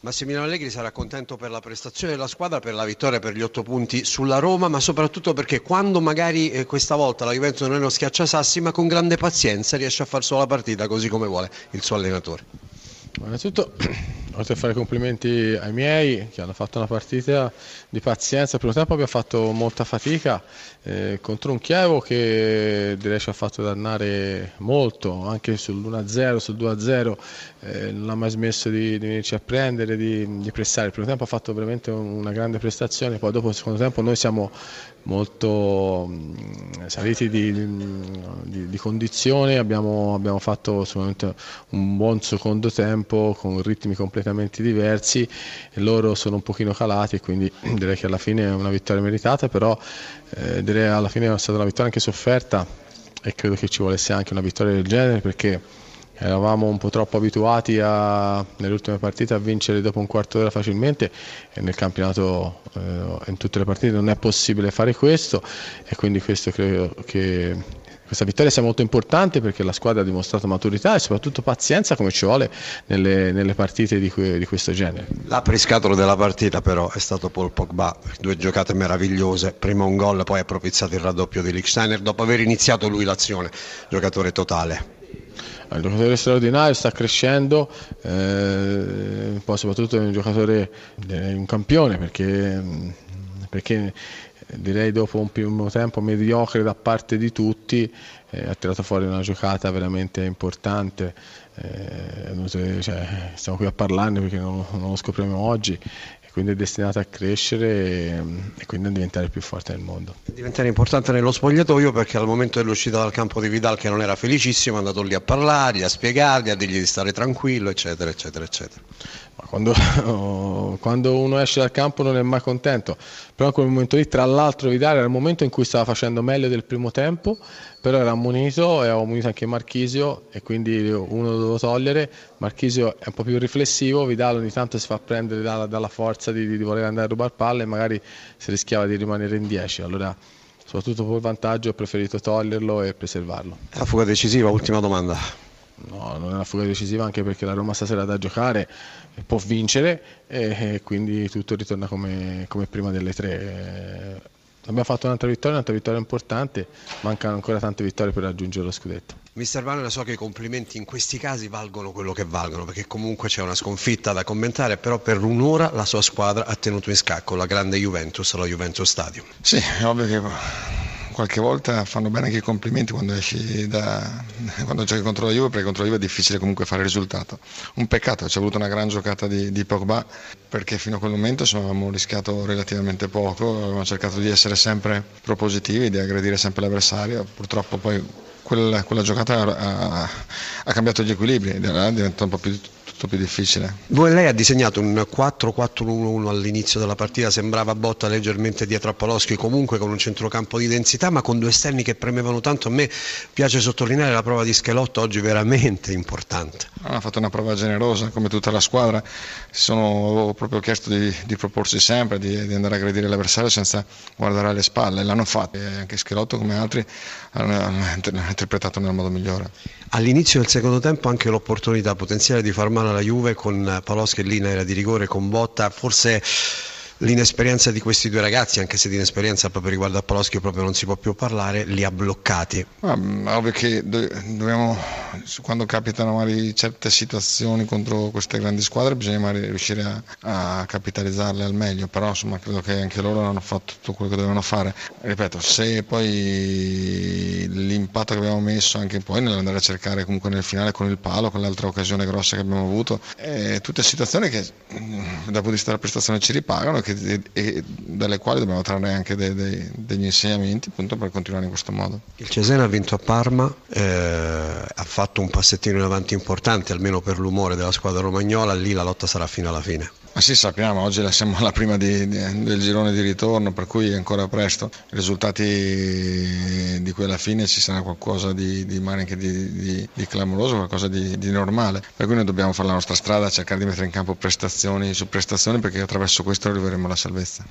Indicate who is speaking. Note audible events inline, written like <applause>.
Speaker 1: Massimiliano Allegri sarà contento per la prestazione della squadra, per la vittoria, per gli otto punti sulla Roma, ma soprattutto perché quando magari eh, questa volta la Juventus non è uno schiacciasassi, ma con grande pazienza riesce a far solo la partita così come vuole il suo allenatore.
Speaker 2: Innanzitutto, <clears throat> oltre a fare complimenti ai miei che hanno fatto una partita di pazienza, il primo tempo abbiamo fatto molta fatica eh, contro un Chievo che direi ci ha fatto dannare molto, anche sull'1-0, sul 2-0, eh, non ha mai smesso di, di venirci a prendere, di, di, pressare. Il primo tempo ha fatto veramente una grande prestazione, poi dopo il secondo tempo noi siamo molto saliti di, di, di condizione, abbiamo, abbiamo fatto sicuramente un buon secondo tempo con ritmi completamente diversi loro sono un pochino calati quindi <clears throat> direi che alla fine è una vittoria meritata, però eh, direi alla fine è stata una vittoria anche sofferta e credo che ci volesse anche una vittoria del genere perché eravamo un po' troppo abituati a, nelle ultime partite a vincere dopo un quarto d'ora facilmente e nel campionato eh, in tutte le partite non è possibile fare questo e quindi questo credo che questa vittoria sia molto importante perché la squadra ha dimostrato maturità e soprattutto pazienza come ci vuole nelle, nelle partite di, di, questo genere.
Speaker 1: L'apriscatolo della partita però è stato Paul Pogba, due giocate meravigliose, prima un gol poi ha propizzato il raddoppio di Lichsteiner dopo aver iniziato lui l'azione, giocatore totale.
Speaker 2: Il giocatore straordinario sta crescendo, eh, poi soprattutto è un giocatore, un campione perché, perché direi dopo un primo tempo mediocre da parte di tutti eh, ha tirato fuori una giocata veramente importante. Eh, cioè, stiamo qui a parlarne perché non, non, lo scopriamo oggi e quindi è destinato a crescere e, quindi a diventare più forte nel mondo.
Speaker 1: Diventare importante nello spogliatoio perché al momento dell'uscita dal campo di Vidal che non era felicissimo è andato lì a parlargli, a spiegargli, a dirgli di stare tranquillo eccetera eccetera eccetera.
Speaker 2: Quando, <laughs> quando, uno esce dal campo non è mai contento, però in quel momento lì tra l'altro Vidal era il momento in cui stava facendo meglio del primo tempo, però era ammonito e aveva ammonito anche Marchisio e quindi uno lo dovevo togliere, Marchisio è un po' più riflessivo, Vidal ogni tanto si fa prendere dalla, dalla forza di, di, voler andare a rubare palle e magari si rischiava di rimanere in 10, allora soprattutto per vantaggio ho preferito toglierlo e preservarlo.
Speaker 1: La fuga decisiva, ultima domanda.
Speaker 2: No, non è una fuga decisiva anche perché la Roma stasera da giocare può vincere e quindi tutto ritorna come, come prima delle tre. Abbiamo fatto un'altra vittoria, un'altra vittoria importante, mancano ancora tante vittorie per raggiungere lo scudetto.
Speaker 1: Mister Vanone, so che i complimenti in questi casi valgono quello che valgono, perché comunque c'è una sconfitta da commentare, però per un'ora la sua squadra ha tenuto in scacco la grande Juventus, la Juventus Stadium.
Speaker 3: Sì, è ovvio che qualche volta fanno bene anche i complimenti quando esci da, <laughs> quando giochi contro la Juve perché contro la Juve è difficile comunque fare il risultato. Un peccato, c'è avuto una gran giocata di, di Pogba perché fino a quel momento avevamo rischiato relativamente poco avevamo cercato di essere sempre propositivi di aggredire sempre l'avversario. Purtroppo poi quella, quella giocata ha, ha, cambiato gli equilibri è diventato un po' più più difficile.
Speaker 1: Lei ha disegnato un 4-4-1-1 all'inizio della partita, sembrava botta leggermente dietro a Paloschi, comunque con un centrocampo di densità, ma con due esterni che premevano tanto. A me piace sottolineare la prova di Schelotto oggi veramente importante.
Speaker 3: Ha fatto una prova generosa come tutta la squadra, si sono proprio chiesto di, di proporsi sempre, di, di, andare a aggredire l'avversario senza guardare alle spalle, l'hanno fatto e anche Schelotto come altri hanno, hanno interpretato nel modo migliore.
Speaker 1: All'inizio del secondo tempo anche l'opportunità potenziale di far male alla Juve con Paloschi e Lina era di rigore, con Botta, forse l'inesperienza di questi due ragazzi, anche se di inesperienza proprio riguardo a Paloschi proprio non si può più parlare, li ha bloccati.
Speaker 3: Ah, ovvio che dobbiamo, quando capitano magari certe situazioni contro queste grandi squadre bisogna magari riuscire a, a, capitalizzarle al meglio, però insomma credo che anche loro hanno fatto tutto quello che dovevano fare. Ripeto, se poi l'impatto che abbiamo messo anche poi nell'andare a cercare comunque nel finale con il palo, con l'altra occasione grossa che abbiamo avuto, eh, tutte situazioni che mm, dal punto di vista della prestazione ci ripagano che, e, dalle quali dobbiamo trarre anche dei, dei, degli insegnamenti appunto, per continuare in questo modo.
Speaker 1: Il Cesena ha vinto a Parma, eh, fatto un passettino in avanti importante, almeno per l'umore della squadra romagnola, lì la lotta sarà fino alla fine.
Speaker 3: Ma sì, sappiamo, oggi siamo alla prima di, di, del girone di ritorno, per cui è ancora presto. I risultati di quella fine ci sarà qualcosa di, di, di, di clamoroso, qualcosa di, normale. Per cui noi dobbiamo fare la nostra strada, cercare di mettere in campo prestazioni su prestazioni, perché attraverso questo arriveremo alla salvezza.